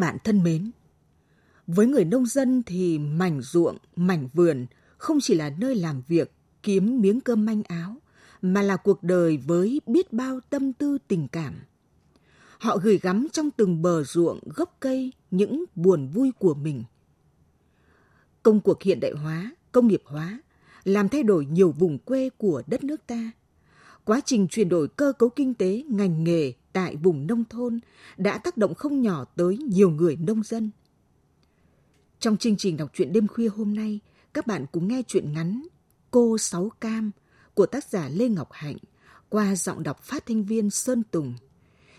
bạn thân mến, với người nông dân thì mảnh ruộng, mảnh vườn không chỉ là nơi làm việc, kiếm miếng cơm manh áo, mà là cuộc đời với biết bao tâm tư tình cảm. Họ gửi gắm trong từng bờ ruộng, gốc cây những buồn vui của mình. Công cuộc hiện đại hóa, công nghiệp hóa làm thay đổi nhiều vùng quê của đất nước ta. Quá trình chuyển đổi cơ cấu kinh tế, ngành nghề tại vùng nông thôn đã tác động không nhỏ tới nhiều người nông dân. Trong chương trình đọc truyện đêm khuya hôm nay, các bạn cùng nghe truyện ngắn Cô Sáu Cam của tác giả Lê Ngọc Hạnh qua giọng đọc phát thanh viên Sơn Tùng.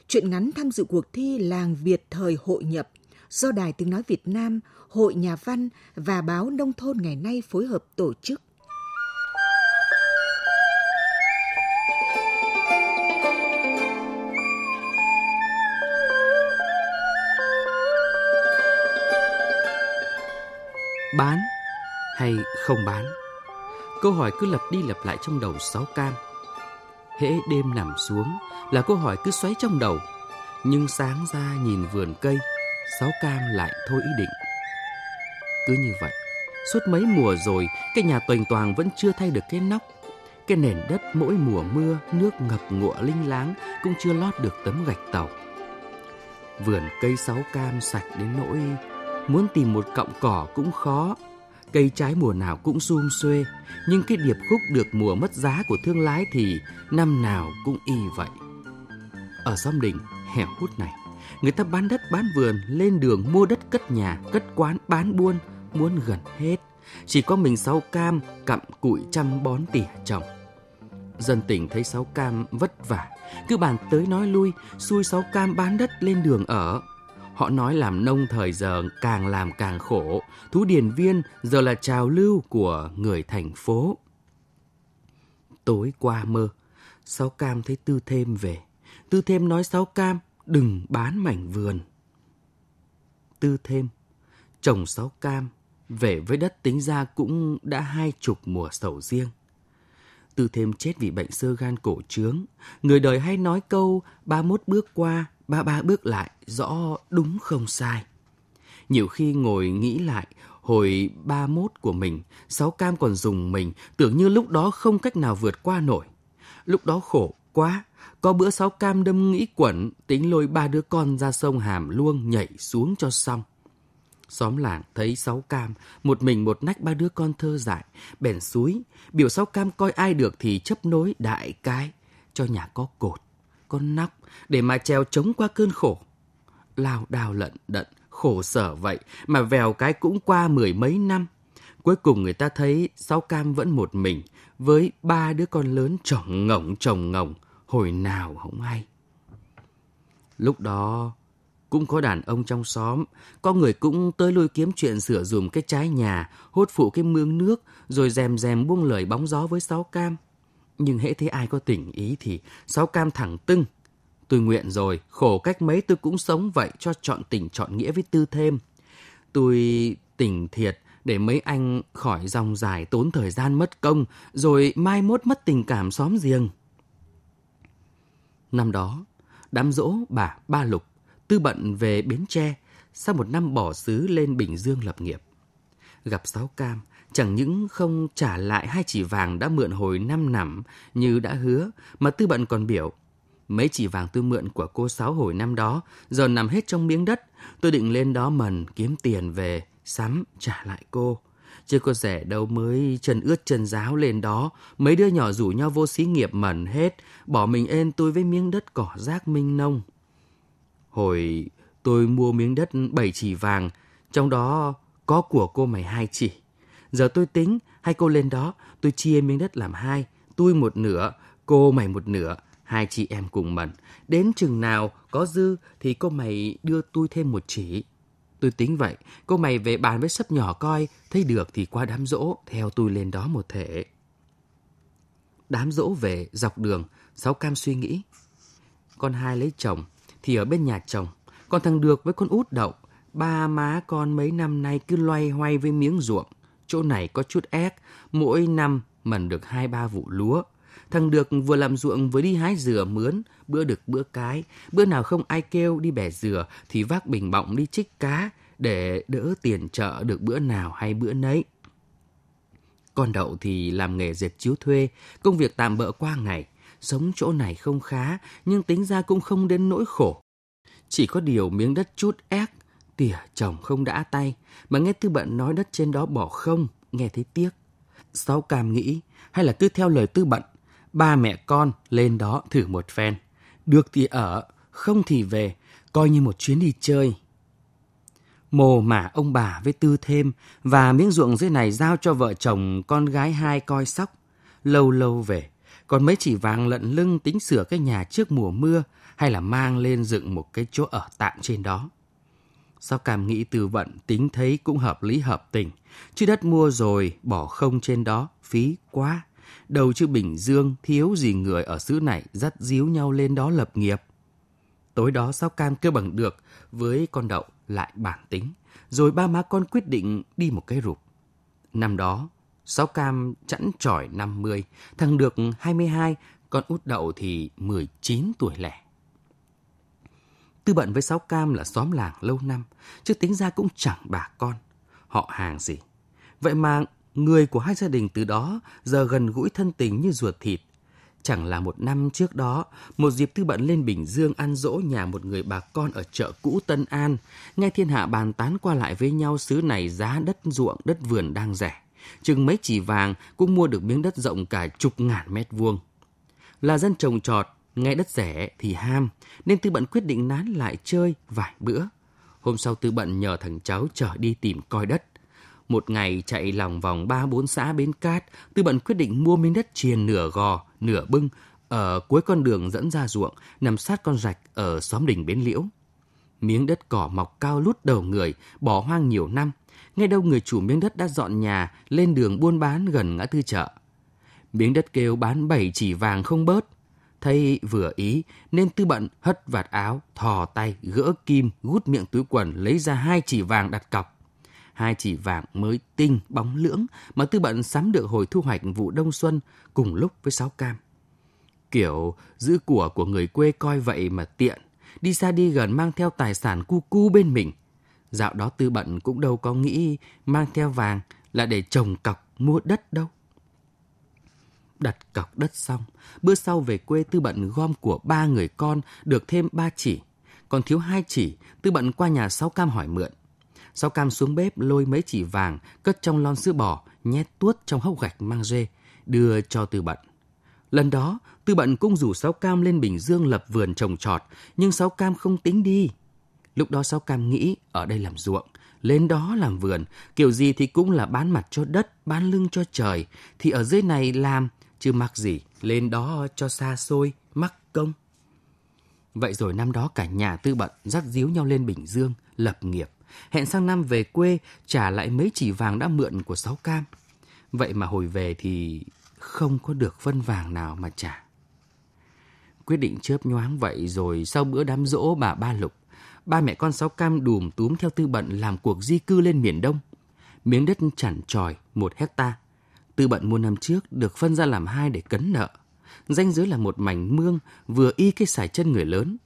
Truyện ngắn tham dự cuộc thi Làng Việt thời hội nhập do Đài Tiếng Nói Việt Nam, Hội Nhà văn và Báo Nông thôn ngày nay phối hợp tổ chức. Bán hay không bán? Câu hỏi cứ lặp đi lặp lại trong đầu Sáu Cam. Hễ đêm nằm xuống là câu hỏi cứ xoáy trong đầu. Nhưng sáng ra nhìn vườn cây, Sáu Cam lại thôi ý định. Cứ như vậy, suốt mấy mùa rồi, cái nhà toành toàng vẫn chưa thay được cái nóc. Cái nền đất mỗi mùa mưa, nước ngập ngụa linh láng cũng chưa lót được tấm gạch tàu. Vườn cây Sáu Cam sạch đến nỗi Muốn tìm một cọng cỏ cũng khó. Cây trái mùa nào cũng sum xuê. Nhưng cái điệp khúc được mùa mất giá của thương lái thì Năm nào cũng y vậy. Ở xóm đình hẻo hút này, Người ta bán đất bán vườn, Lên đường mua đất cất nhà, Cất quán, bán buôn, Muốn gần hết. Chỉ có mình sáu cam Cặm cụi chăm bón tỉa trồng. Dân tỉnh thấy sáu cam vất vả, Cứ bàn tới nói lui, Xui sáu cam bán đất lên đường ở. Họ nói làm nông thời giờ càng làm càng khổ, thú điền viên giờ là trào lưu của người thành phố. Tối qua mơ, Sáu Cam thấy Tư Thêm về. Tư Thêm nói Sáu Cam đừng bán mảnh vườn. Tư Thêm, chồng Sáu Cam, về với đất tính ra cũng đã hai chục mùa sầu riêng. Tư Thêm chết vì bệnh sơ gan cổ trướng. Người đời hay nói câu ba mốt bước qua, ba ba bước lại, rõ đúng không sai. Nhiều khi ngồi nghĩ lại, hồi ba mốt của mình, sáu cam còn dùng mình, tưởng như lúc đó không cách nào vượt qua nổi. Lúc đó khổ quá, có bữa sáu cam đâm nghĩ quẩn, tính lôi ba đứa con ra sông Hàm Luông nhảy xuống cho xong. Xóm làng thấy sáu cam, một mình một nách ba đứa con thơ dại, bèn suối, biểu sáu cam coi ai được thì chấp nối đại cái, cho nhà có cột, con nóc, để mà treo chống qua cơn khổ. Lao đào lận đận, khổ sở vậy, mà vèo cái cũng qua mười mấy năm. Cuối cùng người ta thấy sáu cam vẫn một mình, với ba đứa con lớn trỏng ngổng chồng ngổng hồi nào không hay. Lúc đó, cũng có đàn ông trong xóm, có người cũng tới lui kiếm chuyện sửa dùm cái trái nhà, hốt phụ cái mương nước, rồi rèm rèm buông lời bóng gió với sáu cam. Nhưng hễ thấy ai có tình ý thì sáu cam thẳng tưng. Tôi nguyện rồi, khổ cách mấy tôi cũng sống vậy cho chọn tình chọn nghĩa với tư thêm. Tôi tình thiệt để mấy anh khỏi dòng dài tốn thời gian mất công, rồi mai mốt mất tình cảm xóm riêng. Năm đó, đám dỗ bà Ba Lục Tư bận về Bến Tre, sau một năm bỏ xứ lên Bình Dương lập nghiệp. Gặp Sáu Cam, chẳng những không trả lại hai chỉ vàng đã mượn hồi năm nằm như đã hứa, mà Tư bận còn biểu. Mấy chỉ vàng tôi mượn của cô Sáu hồi năm đó, giờ nằm hết trong miếng đất. Tôi định lên đó mần kiếm tiền về, sắm trả lại cô. Chứ có rẻ đâu mới chân ướt chân giáo lên đó. Mấy đứa nhỏ rủ nhau vô xí nghiệp mẩn hết. Bỏ mình ên tôi với miếng đất cỏ rác minh nông. Hồi tôi mua miếng đất bảy chỉ vàng. Trong đó có của cô mày hai chỉ. Giờ tôi tính, hai cô lên đó, tôi chia miếng đất làm hai. Tôi một nửa, cô mày một nửa. Hai chị em cùng mẩn. Đến chừng nào có dư thì cô mày đưa tôi thêm một chỉ. Tôi tính vậy, cô mày về bàn với sấp nhỏ coi, thấy được thì qua đám rỗ theo tôi lên đó một thể. Đám rỗ về, dọc đường, Sáu Cam suy nghĩ. Con hai lấy chồng, thì ở bên nhà chồng. Còn thằng Được với con út đậu, ba má con mấy năm nay cứ loay hoay với miếng ruộng. Chỗ này có chút ép, mỗi năm mần được hai ba vụ lúa. Thằng Được vừa làm ruộng vừa đi hái dừa mướn, bữa được bữa cái, bữa nào không ai kêu đi bẻ dừa thì vác bình bọng đi trích cá để đỡ tiền chợ được bữa nào hay bữa nấy. Con đậu thì làm nghề dệt chiếu thuê, công việc tạm bỡ qua ngày, sống chỗ này không khá nhưng tính ra cũng không đến nỗi khổ. Chỉ có điều miếng đất chút ép, tỉa chồng không đã tay, mà nghe tư bận nói đất trên đó bỏ không, nghe thấy tiếc. Sáu cam nghĩ, hay là cứ theo lời tư bận, ba mẹ con lên đó thử một phen. Được thì ở, không thì về, coi như một chuyến đi chơi. Mồ mà ông bà với tư thêm và miếng ruộng dưới này giao cho vợ chồng con gái hai coi sóc. Lâu lâu về, còn mấy chỉ vàng lận lưng tính sửa cái nhà trước mùa mưa hay là mang lên dựng một cái chỗ ở tạm trên đó. Sao cảm nghĩ từ vận tính thấy cũng hợp lý hợp tình, chứ đất mua rồi bỏ không trên đó phí quá đầu chứ Bình Dương thiếu gì người ở xứ này dắt díu nhau lên đó lập nghiệp. Tối đó sao cam kêu bằng được với con đậu lại bản tính, rồi ba má con quyết định đi một cái rụp. Năm đó, Sáu Cam chẵn trỏi 50, thằng được 22, con út đậu thì 19 tuổi lẻ. Tư bận với Sáu Cam là xóm làng lâu năm, chứ tính ra cũng chẳng bà con, họ hàng gì. Vậy mà Người của hai gia đình từ đó giờ gần gũi thân tình như ruột thịt. Chẳng là một năm trước đó, một dịp tư bận lên Bình Dương ăn dỗ nhà một người bà con ở chợ cũ Tân An, nghe thiên hạ bàn tán qua lại với nhau xứ này giá đất ruộng, đất vườn đang rẻ. Chừng mấy chỉ vàng cũng mua được miếng đất rộng cả chục ngàn mét vuông. Là dân trồng trọt, nghe đất rẻ thì ham, nên tư bận quyết định nán lại chơi vài bữa. Hôm sau tư bận nhờ thằng cháu chở đi tìm coi đất. Một ngày chạy lòng vòng ba bốn xã Bến Cát, Tư Bận quyết định mua miếng đất triền nửa gò, nửa bưng ở cuối con đường dẫn ra ruộng, nằm sát con rạch ở xóm đình Bến Liễu. Miếng đất cỏ mọc cao lút đầu người, bỏ hoang nhiều năm. Ngay đâu người chủ miếng đất đã dọn nhà lên đường buôn bán gần ngã tư chợ. Miếng đất kêu bán bảy chỉ vàng không bớt. Thấy vừa ý nên tư bận hất vạt áo, thò tay, gỡ kim, gút miệng túi quần lấy ra hai chỉ vàng đặt cọc hai chỉ vàng mới tinh, bóng lưỡng mà Tư Bận sắm được hồi thu hoạch vụ đông xuân cùng lúc với sáu cam. Kiểu giữ của của người quê coi vậy mà tiện, đi xa đi gần mang theo tài sản cu cu bên mình. Dạo đó Tư Bận cũng đâu có nghĩ mang theo vàng là để trồng cọc mua đất đâu. Đặt cọc đất xong, bữa sau về quê Tư Bận gom của ba người con được thêm ba chỉ. Còn thiếu hai chỉ, Tư Bận qua nhà sáu cam hỏi mượn. Sáu cam xuống bếp lôi mấy chỉ vàng, cất trong lon sữa bò, nhét tuốt trong hốc gạch mang rê, đưa cho Tư Bận. Lần đó, Tư Bận cũng rủ Sáu Cam lên Bình Dương lập vườn trồng trọt, nhưng Sáu Cam không tính đi. Lúc đó Sáu Cam nghĩ ở đây làm ruộng, lên đó làm vườn, kiểu gì thì cũng là bán mặt cho đất, bán lưng cho trời, thì ở dưới này làm, chứ mặc gì, lên đó cho xa xôi, mắc công. Vậy rồi năm đó cả nhà Tư Bận dắt díu nhau lên Bình Dương, lập nghiệp hẹn sang năm về quê trả lại mấy chỉ vàng đã mượn của sáu cam. Vậy mà hồi về thì không có được phân vàng nào mà trả. Quyết định chớp nhoáng vậy rồi sau bữa đám rỗ bà Ba Lục, ba mẹ con sáu cam đùm túm theo tư bận làm cuộc di cư lên miền Đông. Miếng đất chản tròi một hecta. Tư bận mua năm trước được phân ra làm hai để cấn nợ. Danh giới là một mảnh mương vừa y cái sải chân người lớn.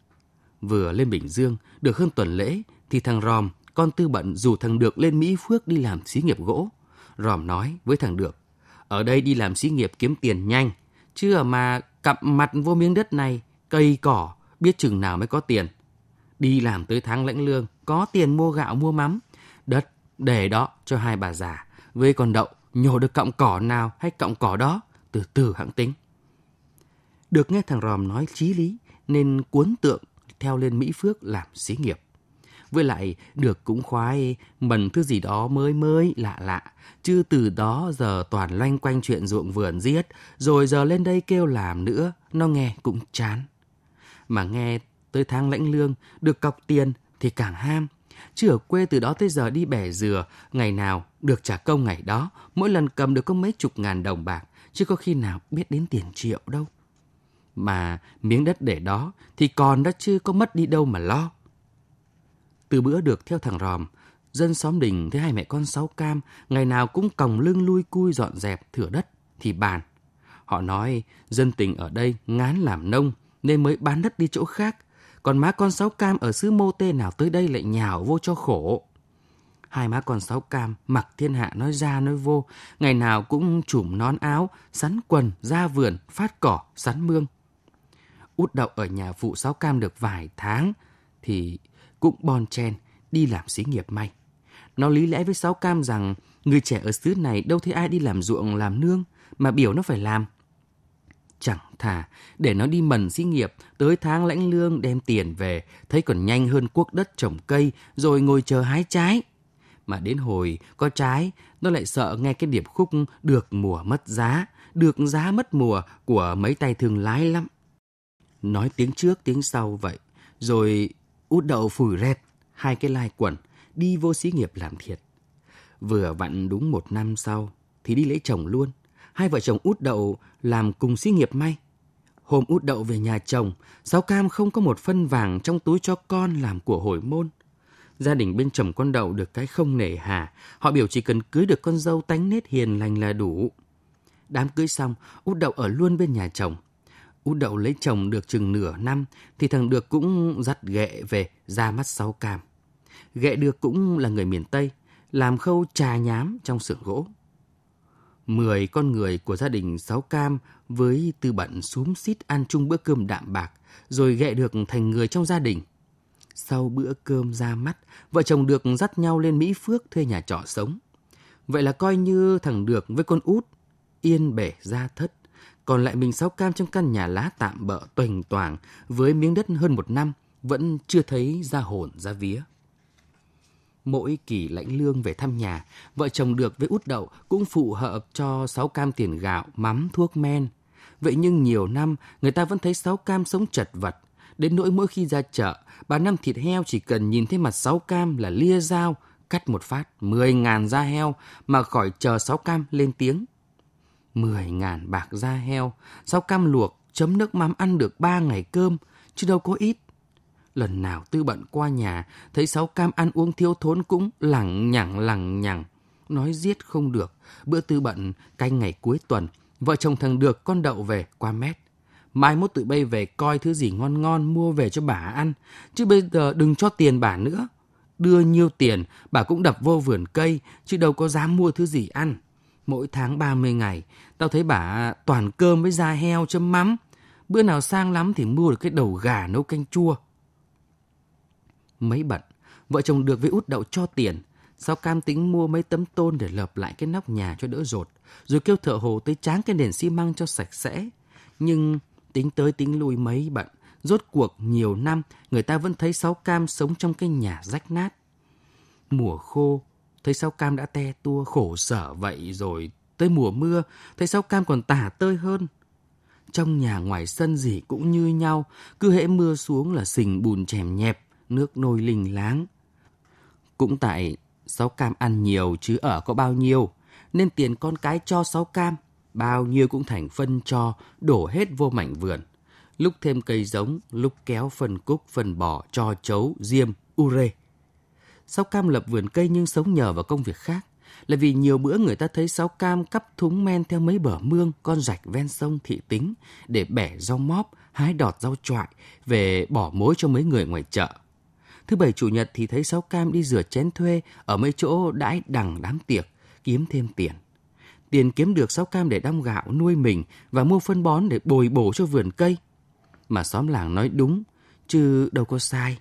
Vừa lên Bình Dương, được hơn tuần lễ, thì thằng Ròm con Tư Bận dù thằng Được lên Mỹ Phước đi làm xí nghiệp gỗ. Ròm nói với thằng Được, ở đây đi làm xí nghiệp kiếm tiền nhanh, chứ mà cặp mặt vô miếng đất này, cây cỏ, biết chừng nào mới có tiền. Đi làm tới tháng lãnh lương, có tiền mua gạo mua mắm, đất để đó cho hai bà già, với con đậu nhổ được cọng cỏ nào hay cọng cỏ đó, từ từ hãng tính. Được nghe thằng Ròm nói chí lý nên cuốn tượng theo lên Mỹ Phước làm xí nghiệp. Với lại được cũng khoái mần thứ gì đó mới mới lạ lạ, chứ từ đó giờ toàn loanh quanh chuyện ruộng vườn giết, rồi giờ lên đây kêu làm nữa, nó nghe cũng chán. Mà nghe tới tháng lãnh lương, được cọc tiền thì càng ham. Chứ ở quê từ đó tới giờ đi bẻ dừa, ngày nào được trả công ngày đó, mỗi lần cầm được có mấy chục ngàn đồng bạc, chứ có khi nào biết đến tiền triệu đâu. Mà miếng đất để đó thì còn đó chứ có mất đi đâu mà lo. Từ bữa được theo thằng Ròm, dân xóm đình thấy hai mẹ con sáu cam ngày nào cũng còng lưng lui cui dọn dẹp thửa đất thì bàn. Họ nói dân tình ở đây ngán làm nông nên mới bán đất đi chỗ khác. Còn má con sáu cam ở xứ mô tê nào tới đây lại nhào vô cho khổ. Hai má con sáu cam mặc thiên hạ nói ra nói vô, ngày nào cũng chùm nón áo, sắn quần, ra vườn, phát cỏ, sắn mương. Út đậu ở nhà phụ sáu cam được vài tháng thì cũng bon chen đi làm xí nghiệp may. Nó lý lẽ với sáu cam rằng người trẻ ở xứ này đâu thấy ai đi làm ruộng làm nương mà biểu nó phải làm. Chẳng thà để nó đi mần xí nghiệp tới tháng lãnh lương đem tiền về thấy còn nhanh hơn cuốc đất trồng cây rồi ngồi chờ hái trái. Mà đến hồi có trái nó lại sợ nghe cái điệp khúc được mùa mất giá, được giá mất mùa của mấy tay thương lái lắm. Nói tiếng trước tiếng sau vậy, rồi út đậu phủi rẹt hai cái lai quần, đi vô xí nghiệp làm thiệt. Vừa vặn đúng một năm sau, thì đi lấy chồng luôn. Hai vợ chồng út đậu làm cùng xí nghiệp may. Hôm út đậu về nhà chồng, sáu cam không có một phân vàng trong túi cho con làm của hồi môn. Gia đình bên chồng con đậu được cái không nể hà, họ biểu chỉ cần cưới được con dâu tánh nết hiền lành là đủ. Đám cưới xong, út đậu ở luôn bên nhà chồng. Út đậu lấy chồng được chừng nửa năm thì thằng được cũng dắt ghệ về ra mắt sáu cam. Ghệ được cũng là người miền Tây, làm khâu trà nhám trong xưởng gỗ. Mười con người của gia đình sáu cam với tư bận xúm xít ăn chung bữa cơm đạm bạc, rồi ghẹ được thành người trong gia đình. Sau bữa cơm ra mắt, vợ chồng được dắt nhau lên Mỹ Phước thuê nhà trọ sống. Vậy là coi như thằng Được với con út, yên bể ra thất, còn lại mình sáu cam trong căn nhà lá tạm bợ toành toảng với miếng đất hơn một năm, vẫn chưa thấy ra hồn ra vía. Mỗi kỳ lãnh lương về thăm nhà, vợ chồng được với út đậu cũng phụ hợp cho sáu cam tiền gạo, mắm, thuốc men. Vậy nhưng nhiều năm, người ta vẫn thấy sáu cam sống chật vật. Đến nỗi mỗi khi ra chợ, bà năm thịt heo chỉ cần nhìn thấy mặt sáu cam là lia dao, cắt một phát mười ngàn da heo mà khỏi chờ sáu cam lên tiếng. Mười ngàn bạc da heo, sáu cam luộc, chấm nước mắm ăn được ba ngày cơm, chứ đâu có ít. Lần nào tư bận qua nhà, thấy sáu cam ăn uống thiếu thốn cũng lẳng nhẳng lẳng nhẳng. Nói giết không được, bữa tư bận canh ngày cuối tuần, vợ chồng thằng được con đậu về qua mét. Mai mốt tụi bay về coi thứ gì ngon ngon mua về cho bà ăn, chứ bây giờ đừng cho tiền bà nữa. Đưa nhiêu tiền, bà cũng đập vô vườn cây, chứ đâu có dám mua thứ gì ăn. Mỗi tháng 30 ngày, tao thấy bà toàn cơm với da heo chấm mắm. Bữa nào sang lắm thì mua được cái đầu gà nấu canh chua. Mấy bận, vợ chồng được với út đậu cho tiền. Sao cam tính mua mấy tấm tôn để lợp lại cái nóc nhà cho đỡ rột, rồi kêu thợ hồ tới tráng cái nền xi măng cho sạch sẽ. Nhưng tính tới tính lui mấy bận, rốt cuộc nhiều năm người ta vẫn thấy sáu cam sống trong cái nhà rách nát. Mùa khô, thấy sáu cam đã te tua khổ sở vậy rồi. Tới mùa mưa, thấy sáu cam còn tả tơi hơn. Trong nhà ngoài sân gì cũng như nhau, cứ hễ mưa xuống là sình bùn chèm nhẹp, nước nôi lình láng. Cũng tại sáu cam ăn nhiều chứ ở có bao nhiêu, nên tiền con cái cho sáu cam, bao nhiêu cũng thành phân cho, đổ hết vô mảnh vườn. Lúc thêm cây giống, lúc kéo phần cúc, phần bò, cho chấu, diêm, ure. Sáu cam lập vườn cây nhưng sống nhờ vào công việc khác là vì nhiều bữa người ta thấy sáu cam cắp thúng men theo mấy bờ mương, con rạch ven sông thị tính để bẻ rau móp, hái đọt rau choại về bỏ mối cho mấy người ngoài chợ. Thứ bảy chủ nhật thì thấy sáu cam đi rửa chén thuê ở mấy chỗ đãi đằng đám tiệc, kiếm thêm tiền. Tiền kiếm được sáu cam để đong gạo nuôi mình và mua phân bón để bồi bổ cho vườn cây. Mà xóm làng nói đúng, chứ đâu có sai.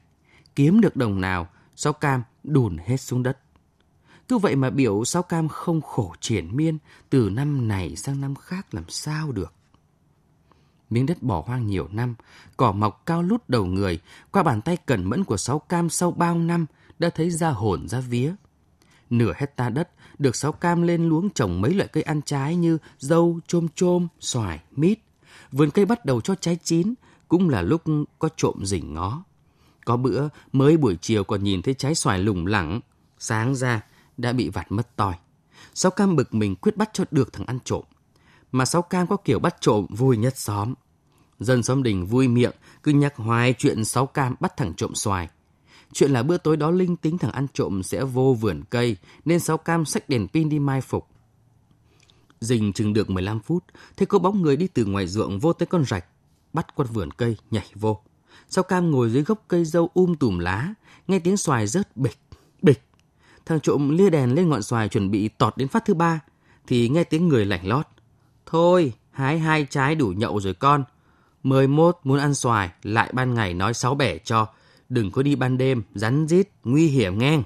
Kiếm được đồng nào, sáu cam đùn hết xuống đất. Cứ vậy mà biểu sáu cam không khổ triển miên từ năm này sang năm khác làm sao được. Miếng đất bỏ hoang nhiều năm, cỏ mọc cao lút đầu người, qua bàn tay cẩn mẫn của sáu cam sau bao năm đã thấy ra hồn ra vía. Nửa hecta đất được sáu cam lên luống trồng mấy loại cây ăn trái như dâu, chôm chôm, xoài, mít. Vườn cây bắt đầu cho trái chín, cũng là lúc có trộm rỉnh ngó. Có bữa mới buổi chiều còn nhìn thấy trái xoài lủng lẳng, sáng ra đã bị vặt mất tòi. Sáu cam bực mình quyết bắt cho được thằng ăn trộm. Mà sáu cam có kiểu bắt trộm vui nhất xóm. Dân xóm đình vui miệng, cứ nhắc hoài chuyện sáu cam bắt thằng trộm xoài. Chuyện là bữa tối đó linh tính thằng ăn trộm sẽ vô vườn cây, nên sáu cam xách đèn pin đi mai phục. Dình chừng được 15 phút, thấy có bóng người đi từ ngoài ruộng vô tới con rạch, bắt con vườn cây, nhảy vô. Sáu cam ngồi dưới gốc cây dâu um tùm lá, nghe tiếng xoài rớt bịch, bịch. Thằng trộm lia đèn lên ngọn xoài chuẩn bị tọt đến phát thứ ba, thì nghe tiếng người lảnh lót. Thôi, hái hai trái đủ nhậu rồi con. Mười mốt muốn ăn xoài, lại ban ngày nói sáu bẻ cho. Đừng có đi ban đêm, rắn rít, nguy hiểm nghe.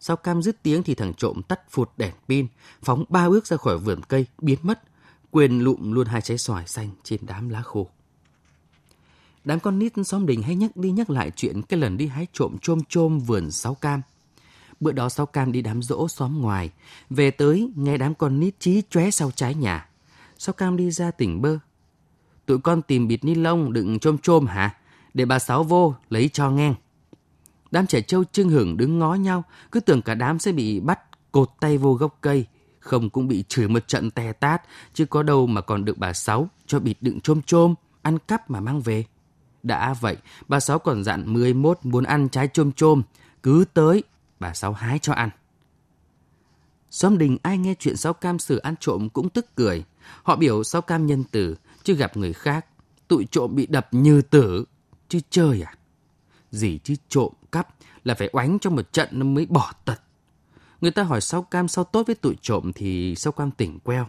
Sau cam dứt tiếng thì thằng trộm tắt phụt đèn pin, phóng ba bước ra khỏi vườn cây, biến mất, quên lụm luôn hai trái xoài xanh trên đám lá khô. Đám con nít xóm đình hay nhắc đi nhắc lại chuyện cái lần đi hái trộm chôm chôm vườn sáu cam. Bữa đó sáu cam đi đám dỗ xóm ngoài, về tới nghe đám con nít chí chóe sau trái nhà. Sáu cam đi ra tỉnh bơ. Tụi con tìm bịt ni lông đựng chôm chôm hả? Để bà Sáu vô lấy cho nghe. Đám trẻ trâu trưng hưởng đứng ngó nhau, cứ tưởng cả đám sẽ bị bắt cột tay vô gốc cây. Không cũng bị chửi một trận tè tát, chứ có đâu mà còn được bà Sáu cho bịt đựng chôm chôm, ăn cắp mà mang về. Đã vậy, bà Sáu còn dặn 11 muốn ăn trái chôm chôm, cứ tới, bà Sáu hái cho ăn. Xóm đình ai nghe chuyện Sáu Cam xử ăn trộm cũng tức cười. Họ biểu Sáu Cam nhân tử, chứ gặp người khác, tụi trộm bị đập như tử, chứ chơi à? Gì chứ trộm cắp là phải oánh trong một trận nó mới bỏ tật. Người ta hỏi Sáu Cam sao tốt với tụi trộm thì Sáu Cam tỉnh queo.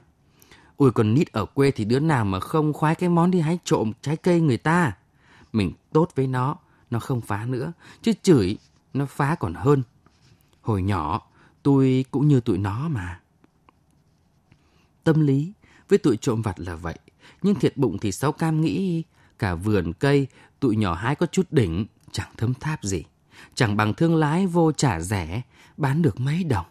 Ui còn nít ở quê thì đứa nào mà không khoái cái món đi hái trộm trái cây người ta. Mình tốt với nó, nó không phá nữa. Chứ chửi, nó phá còn hơn. Hồi nhỏ, tôi cũng như tụi nó mà. Tâm lý với tụi trộm vặt là vậy. Nhưng thiệt bụng thì Sáu Cam nghĩ cả vườn cây, tụi nhỏ hái có chút đỉnh, chẳng thấm tháp gì. Chẳng bằng thương lái vô trả rẻ, bán được mấy đồng.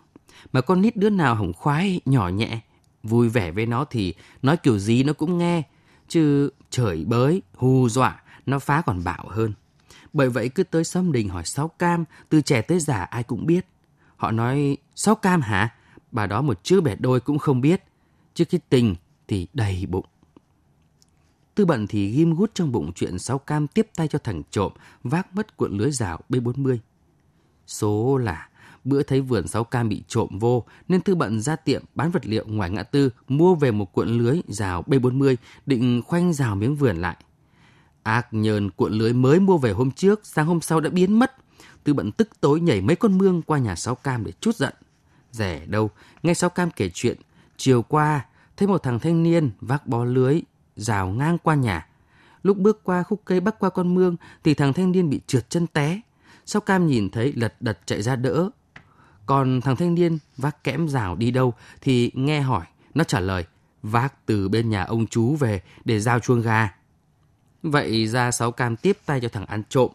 Mà con nít đứa nào hổng khoái, nhỏ nhẹ, vui vẻ với nó thì nói kiểu gì nó cũng nghe. Chứ trời bới, hù dọa, nó phá còn bạo hơn. Bởi vậy cứ tới xóm đình hỏi Sáu Cam, từ trẻ tới già ai cũng biết. Họ nói, Sáu Cam hả? Bà đó một chữ bẻ đôi cũng không biết. Chứ cái tình thì đầy bụng. Tư bận thì ghim gút trong bụng chuyện Sáu Cam tiếp tay cho thằng trộm vác mất cuộn lưới rào B40. Số là bữa thấy vườn Sáu Cam bị trộm vô nên Tư bận ra tiệm bán vật liệu ngoài ngã tư mua về một cuộn lưới rào B40 định khoanh rào miếng vườn lại. Ác nhờn cuộn lưới mới mua về hôm trước, sáng hôm sau đã biến mất. Tư bận tức tối nhảy mấy con mương qua nhà Sáu Cam để chút giận. Rẻ đâu, nghe Sáu Cam kể chuyện, chiều qua thấy một thằng thanh niên vác bó lưới, rào ngang qua nhà. Lúc bước qua khúc cây bắc qua con mương thì thằng thanh niên bị trượt chân té. Sáu Cam nhìn thấy lật đật chạy ra đỡ. Còn thằng thanh niên vác kẽm rào đi đâu thì nghe hỏi, nó trả lời, vác từ bên nhà ông chú về để giao chuông gà. Vậy ra sáu cam tiếp tay cho thằng ăn trộm,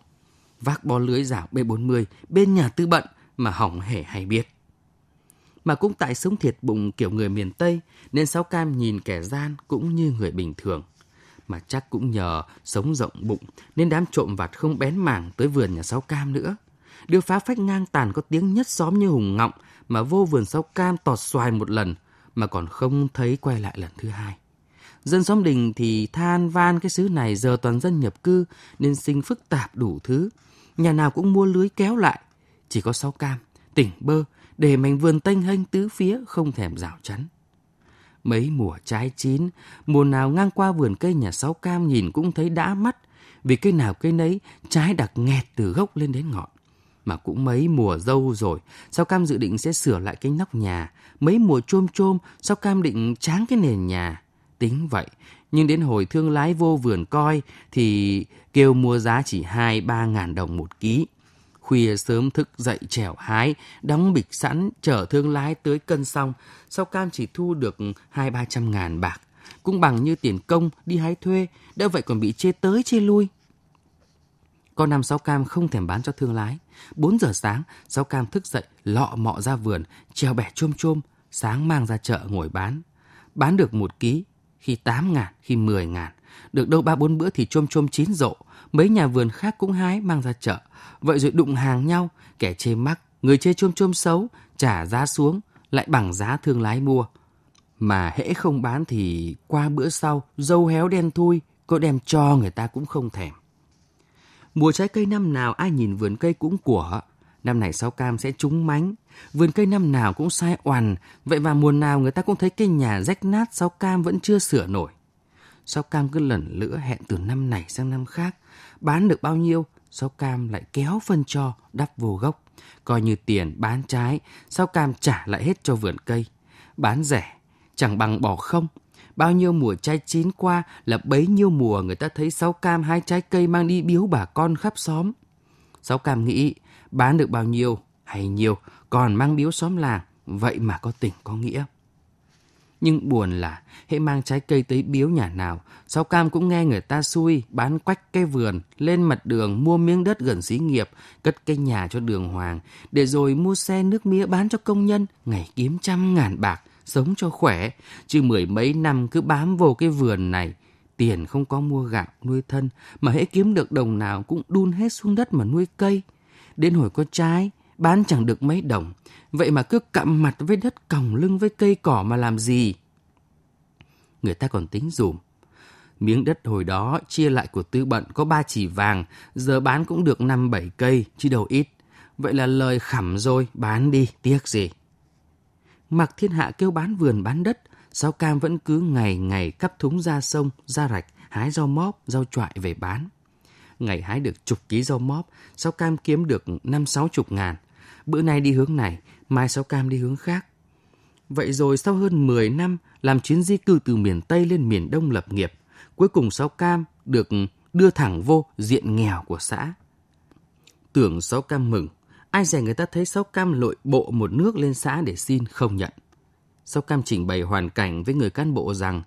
vác bó lưới rào B40 bên nhà tư bận mà hỏng hề hay biết. Mà cũng tại sống thiệt bụng kiểu người miền Tây nên sáu cam nhìn kẻ gian cũng như người bình thường. Mà chắc cũng nhờ sống rộng bụng nên đám trộm vặt không bén mảng tới vườn nhà sáu cam nữa. Điều phá phách ngang tàn có tiếng nhất xóm như hùng ngọng mà vô vườn sáu cam tọt xoài một lần mà còn không thấy quay lại lần thứ hai. Dân xóm đình thì than van cái xứ này giờ toàn dân nhập cư nên sinh phức tạp đủ thứ. Nhà nào cũng mua lưới kéo lại. Chỉ có sáu cam, tỉnh bơ, để mảnh vườn tênh hênh tứ phía không thèm rào chắn. Mấy mùa trái chín, mùa nào ngang qua vườn cây nhà sáu cam nhìn cũng thấy đã mắt, vì cây nào cây nấy trái đặc nghẹt từ gốc lên đến ngọn. Mà cũng mấy mùa dâu rồi, sáu cam dự định sẽ sửa lại cái nóc nhà. Mấy mùa chôm chôm, sáu cam định tráng cái nền nhà tính vậy. Nhưng đến hồi thương lái vô vườn coi thì kêu mua giá chỉ 2-3 ngàn đồng một ký khuya sớm thức dậy trèo hái, đóng bịch sẵn, chở thương lái tới cân xong. Sau cam chỉ thu được hai ba trăm ngàn bạc. Cũng bằng như tiền công đi hái thuê, đâu vậy còn bị chê tới chê lui. Con năm sáu cam không thèm bán cho thương lái. 4 giờ sáng, sáu cam thức dậy, lọ mọ ra vườn, treo bẻ chôm chôm, sáng mang ra chợ ngồi bán. Bán được một ký, khi 8 ngàn, khi 10 ngàn. Được đâu ba bốn bữa thì chôm chôm chín rộ, mấy nhà vườn khác cũng hái mang ra chợ. Vậy rồi đụng hàng nhau, kẻ chê mắc, người chê chôm chôm xấu, trả giá xuống, lại bằng giá thương lái mua. Mà hễ không bán thì qua bữa sau, dâu héo đen thui, có đem cho người ta cũng không thèm. Mùa trái cây năm nào ai nhìn vườn cây cũng của. Năm này sau cam sẽ trúng mánh. Vườn cây năm nào cũng sai oằn. Vậy mà mùa nào người ta cũng thấy cây nhà rách nát sau cam vẫn chưa sửa nổi. Sao cam cứ lần lữa hẹn từ năm này sang năm khác. Bán được bao nhiêu, sao cam lại kéo phân cho đắp vô gốc. Coi như tiền bán trái, sao cam trả lại hết cho vườn cây. Bán rẻ, chẳng bằng bỏ không Bao nhiêu mùa trái chín qua là bấy nhiêu mùa người ta thấy sáu cam hai trái cây mang đi biếu bà con khắp xóm. Sáu cam nghĩ bán được bao nhiêu hay nhiều còn mang biếu xóm làng, vậy mà có tình có nghĩa. Nhưng buồn là hệ mang trái cây tới biếu nhà nào, sau cam cũng nghe người ta xui bán quách cây vườn, lên mặt đường mua miếng đất gần xí nghiệp, cất cây nhà cho đường hoàng, để rồi mua xe nước mía bán cho công nhân, ngày kiếm trăm ngàn bạc, sống cho khỏe, chứ mười mấy năm cứ bám vô cái vườn này, tiền không có mua gạo nuôi thân, mà hễ kiếm được đồng nào cũng đun hết xuống đất mà nuôi cây. Đến hồi có trái, bán chẳng được mấy đồng, vậy mà cứ cặm mặt với đất còng lưng với cây cỏ mà làm gì? Người ta còn tính dùm. Miếng đất hồi đó chia lại của tư bận có ba chỉ vàng, giờ bán cũng được năm bảy cây, chứ đầu ít. Vậy là lời khẩm rồi, bán đi, tiếc gì. Mặc thiên hạ kêu bán vườn bán đất, sao cam vẫn cứ ngày ngày cắp thúng ra sông, ra rạch, hái rau móp, rau trọi về bán. Ngày hái được chục ký rau móp, sáu cam kiếm được năm sáu chục ngàn. Bữa nay đi hướng này, mai sáu cam đi hướng khác. Vậy rồi sau hơn 10 năm làm chuyến di cư từ miền Tây lên miền Đông lập nghiệp, cuối cùng sáu cam được đưa thẳng vô diện nghèo của xã. Tưởng sáu cam mừng, Ai dè người ta thấy Sáu Cam lội bộ một nước lên xã để xin không nhận. Sáu Cam trình bày hoàn cảnh với người cán bộ rằng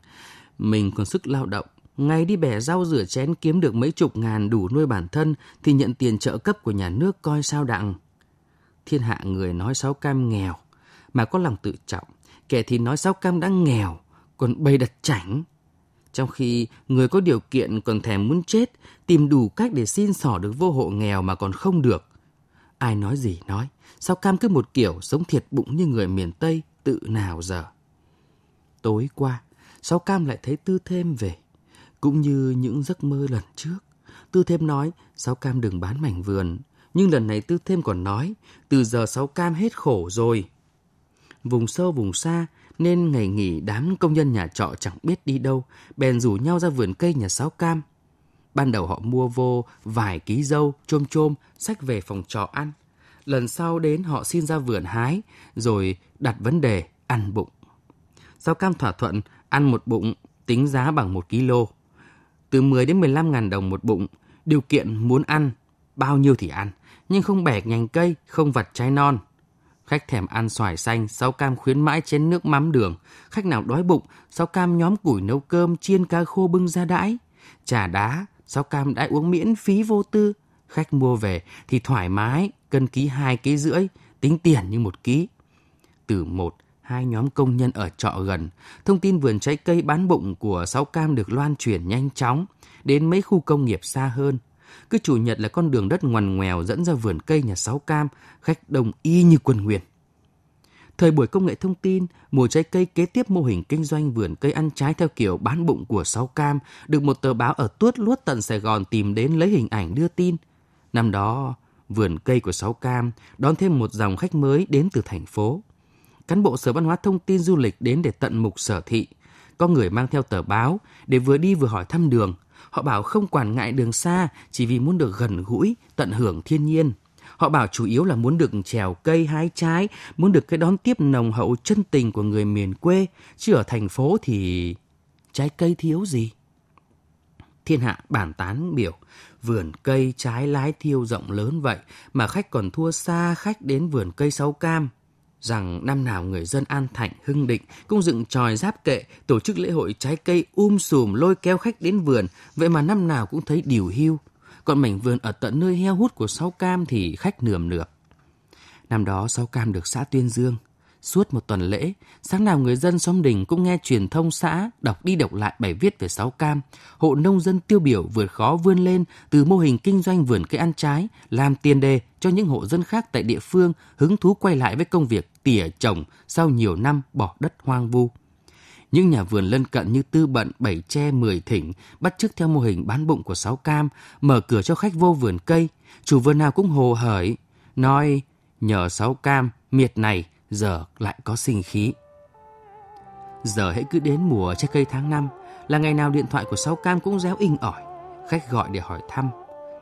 mình còn sức lao động, ngày đi bẻ rau rửa chén kiếm được mấy chục ngàn đủ nuôi bản thân thì nhận tiền trợ cấp của nhà nước coi sao đặng. Thiên hạ người nói Sáu Cam nghèo, mà có lòng tự trọng, kẻ thì nói Sáu Cam đã nghèo, còn bày đặt chảnh. Trong khi người có điều kiện còn thèm muốn chết, tìm đủ cách để xin xỏ được vô hộ nghèo mà còn không được, Ai nói gì nói, sao cam cứ một kiểu sống thiệt bụng như người miền Tây tự nào giờ. Tối qua, sao cam lại thấy Tư Thêm về, cũng như những giấc mơ lần trước. Tư Thêm nói, sao cam đừng bán mảnh vườn, nhưng lần này Tư Thêm còn nói, từ giờ sáu cam hết khổ rồi. Vùng sâu vùng xa, nên ngày nghỉ đám công nhân nhà trọ chẳng biết đi đâu, bèn rủ nhau ra vườn cây nhà sáu cam. Ban đầu họ mua vô vài ký dâu, chôm chôm, sách về phòng trọ ăn. Lần sau đến họ xin ra vườn hái, rồi đặt vấn đề ăn bụng. sáu cam thỏa thuận ăn một bụng tính giá bằng một kg. Từ 10 đến 15 ngàn đồng một bụng, điều kiện muốn ăn, bao nhiêu thì ăn, nhưng không bẻ nhành cây, không vặt trái non. Khách thèm ăn xoài xanh, sáu cam khuyến mãi chén nước mắm đường. Khách nào đói bụng, sáu cam nhóm củi nấu cơm, chiên cá khô bưng ra đãi. Trà đá, sáu cam đã uống miễn phí vô tư. Khách mua về thì thoải mái, cân ký hai ký rưỡi, tính tiền như một ký. Từ một, hai nhóm công nhân ở trọ gần, thông tin vườn trái cây bán bụng của sáu cam được loan truyền nhanh chóng đến mấy khu công nghiệp xa hơn. Cứ chủ nhật là con đường đất ngoằn ngoèo dẫn ra vườn cây nhà sáu cam, khách đông y như quân nguyên. Thời buổi công nghệ thông tin, mùa trái cây kế tiếp mô hình kinh doanh vườn cây ăn trái theo kiểu bán bụng của Sáu Cam được một tờ báo ở tuốt luốt tận Sài Gòn tìm đến lấy hình ảnh đưa tin. Năm đó, vườn cây của Sáu Cam đón thêm một dòng khách mới đến từ thành phố. Cán bộ Sở Văn hóa Thông tin Du lịch đến để tận mục sở thị. Có người mang theo tờ báo để vừa đi vừa hỏi thăm đường. Họ bảo không quản ngại đường xa chỉ vì muốn được gần gũi, tận hưởng thiên nhiên. Họ bảo chủ yếu là muốn được trèo cây hái trái, muốn được cái đón tiếp nồng hậu chân tình của người miền quê, chứ ở thành phố thì trái cây thiếu gì. thiên hạ bản tán biểu, vườn cây trái lái thiêu rộng lớn vậy mà khách còn thua xa khách đến vườn cây sáu cam. Rằng năm nào người dân An Thạnh, Hưng Định cũng dựng tròi giáp kệ, tổ chức lễ hội trái cây um sùm lôi kéo khách đến vườn, vậy mà năm nào cũng thấy điều hưu. Còn mảnh vườn ở tận nơi heo hút của sáu cam thì khách nườm nượp. Năm đó sáu cam được xã Tuyên Dương, Suốt một tuần lễ, sáng nào người dân xóm đình cũng nghe truyền thông xã đọc đi đọc lại bài viết về sáu cam. Hộ nông dân tiêu biểu vượt khó vươn lên từ mô hình kinh doanh vườn cây ăn trái, làm tiền đề cho những hộ dân khác tại địa phương hứng thú quay lại với công việc tỉa trồng sau nhiều năm bỏ đất hoang vu. Những nhà vườn lân cận như Tư Bận, Bảy Tre, Mười Thỉnh bắt chước theo mô hình bán bụng của Sáu Cam, mở cửa cho khách vô vườn cây. Chủ vườn nào cũng hồ hởi, nói nhờ Sáu Cam, miệt này giờ lại có sinh khí. Giờ hãy cứ đến mùa trái cây tháng năm là ngày nào điện thoại của Sáu Cam cũng réo inh ỏi. Khách gọi để hỏi thăm.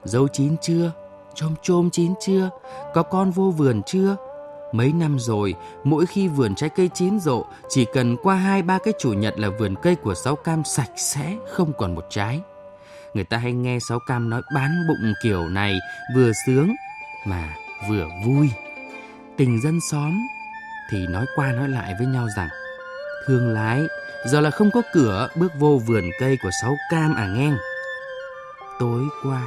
Dâu chín chưa? Chôm chôm chín chưa? Có con vô vườn chưa? Mấy năm rồi, mỗi khi vườn trái cây chín rộ, chỉ cần qua hai ba cái chủ nhật là vườn cây của Sáu Cam sạch sẽ, không còn một trái. Người ta hay nghe Sáu Cam nói bán bụng kiểu này vừa sướng mà vừa vui. Tình dân xóm thì nói qua nói lại với nhau rằng Thương lái, giờ là không có cửa bước vô vườn cây của sáu cam à nghe Tối qua,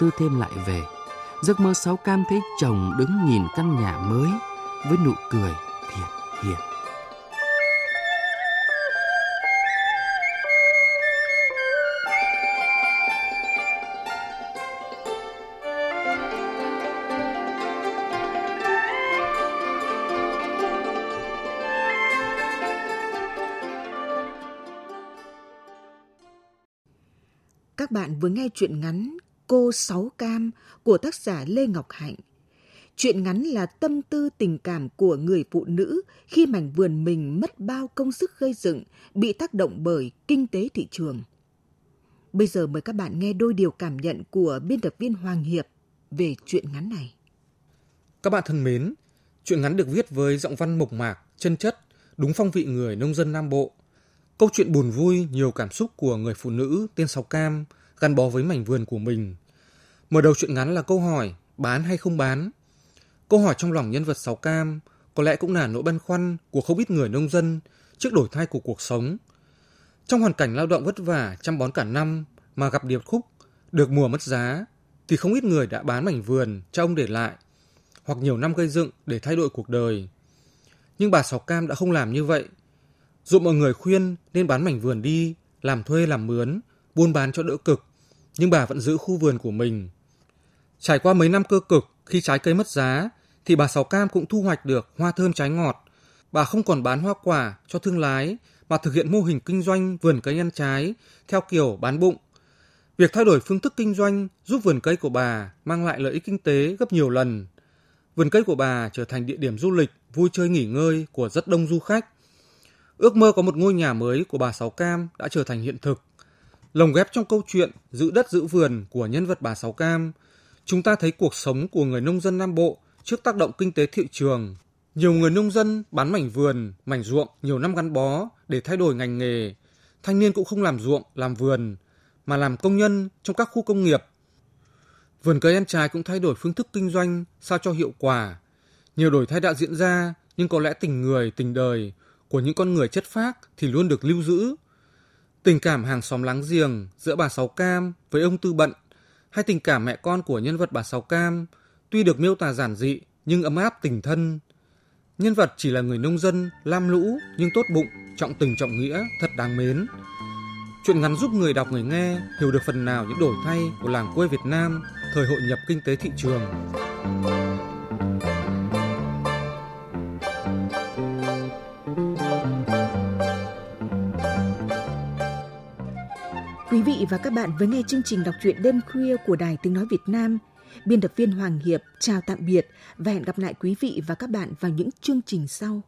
Tư thêm lại về, giấc mơ sáu cam thấy chồng đứng nhìn căn nhà mới với nụ cười thiệt hiền. Các bạn vừa nghe chuyện ngắn Cô Sáu Cam của tác giả Lê Ngọc Hạnh. Chuyện ngắn là tâm tư tình cảm của người phụ nữ khi mảnh vườn mình mất bao công sức gây dựng, bị tác động bởi kinh tế thị trường. Bây giờ mời các bạn nghe đôi điều cảm nhận của biên tập viên Hoàng Hiệp về chuyện ngắn này. Các bạn thân mến, chuyện ngắn được viết với giọng văn mộc mạc, chân chất, đúng phong vị người nông dân Nam Bộ – Câu chuyện buồn vui, nhiều cảm xúc của người phụ nữ tên Sáu Cam gắn bó với mảnh vườn của mình. Mở đầu chuyện ngắn là câu hỏi bán hay không bán. Câu hỏi trong lòng nhân vật Sáu Cam có lẽ cũng là nỗi băn khoăn của không ít người nông dân trước đổi thay của cuộc sống. Trong hoàn cảnh lao động vất vả chăm bón cả năm mà gặp điệp khúc, được mùa mất giá, thì không ít người đã bán mảnh vườn cho ông để lại, hoặc nhiều năm gây dựng để thay đổi cuộc đời. Nhưng bà Sáu Cam đã không làm như vậy Dụ mọi người khuyên nên bán mảnh vườn đi, làm thuê làm mướn, buôn bán cho đỡ cực, nhưng bà vẫn giữ khu vườn của mình. Trải qua mấy năm cơ cực khi trái cây mất giá, thì bà Sáu Cam cũng thu hoạch được hoa thơm trái ngọt. Bà không còn bán hoa quả cho thương lái, mà thực hiện mô hình kinh doanh vườn cây ăn trái theo kiểu bán bụng. Việc thay đổi phương thức kinh doanh giúp vườn cây của bà mang lại lợi ích kinh tế gấp nhiều lần. Vườn cây của bà trở thành địa điểm du lịch, vui chơi nghỉ ngơi của rất đông du khách. Ước mơ có một ngôi nhà mới của bà Sáu Cam đã trở thành hiện thực. Lồng ghép trong câu chuyện giữ đất giữ vườn của nhân vật bà Sáu Cam, chúng ta thấy cuộc sống của người nông dân Nam Bộ trước tác động kinh tế thị trường. Nhiều người nông dân bán mảnh vườn, mảnh ruộng nhiều năm gắn bó để thay đổi ngành nghề. Thanh niên cũng không làm ruộng, làm vườn, mà làm công nhân trong các khu công nghiệp. Vườn cây ăn trái cũng thay đổi phương thức kinh doanh sao cho hiệu quả. Nhiều đổi thay đã diễn ra, nhưng có lẽ tình người, tình đời của những con người chất phác thì luôn được lưu giữ. Tình cảm hàng xóm láng giềng giữa bà Sáu Cam với ông Tư Bận hay tình cảm mẹ con của nhân vật bà Sáu Cam tuy được miêu tả giản dị nhưng ấm áp tình thân. Nhân vật chỉ là người nông dân, lam lũ nhưng tốt bụng, trọng tình trọng nghĩa, thật đáng mến. Chuyện ngắn giúp người đọc người nghe hiểu được phần nào những đổi thay của làng quê Việt Nam thời hội nhập kinh tế thị trường. Vị và các bạn vừa nghe chương trình đọc truyện đêm khuya của Đài Tiếng Nói Việt Nam. Biên tập viên Hoàng Hiệp chào tạm biệt và hẹn gặp lại quý vị và các bạn vào những chương trình sau.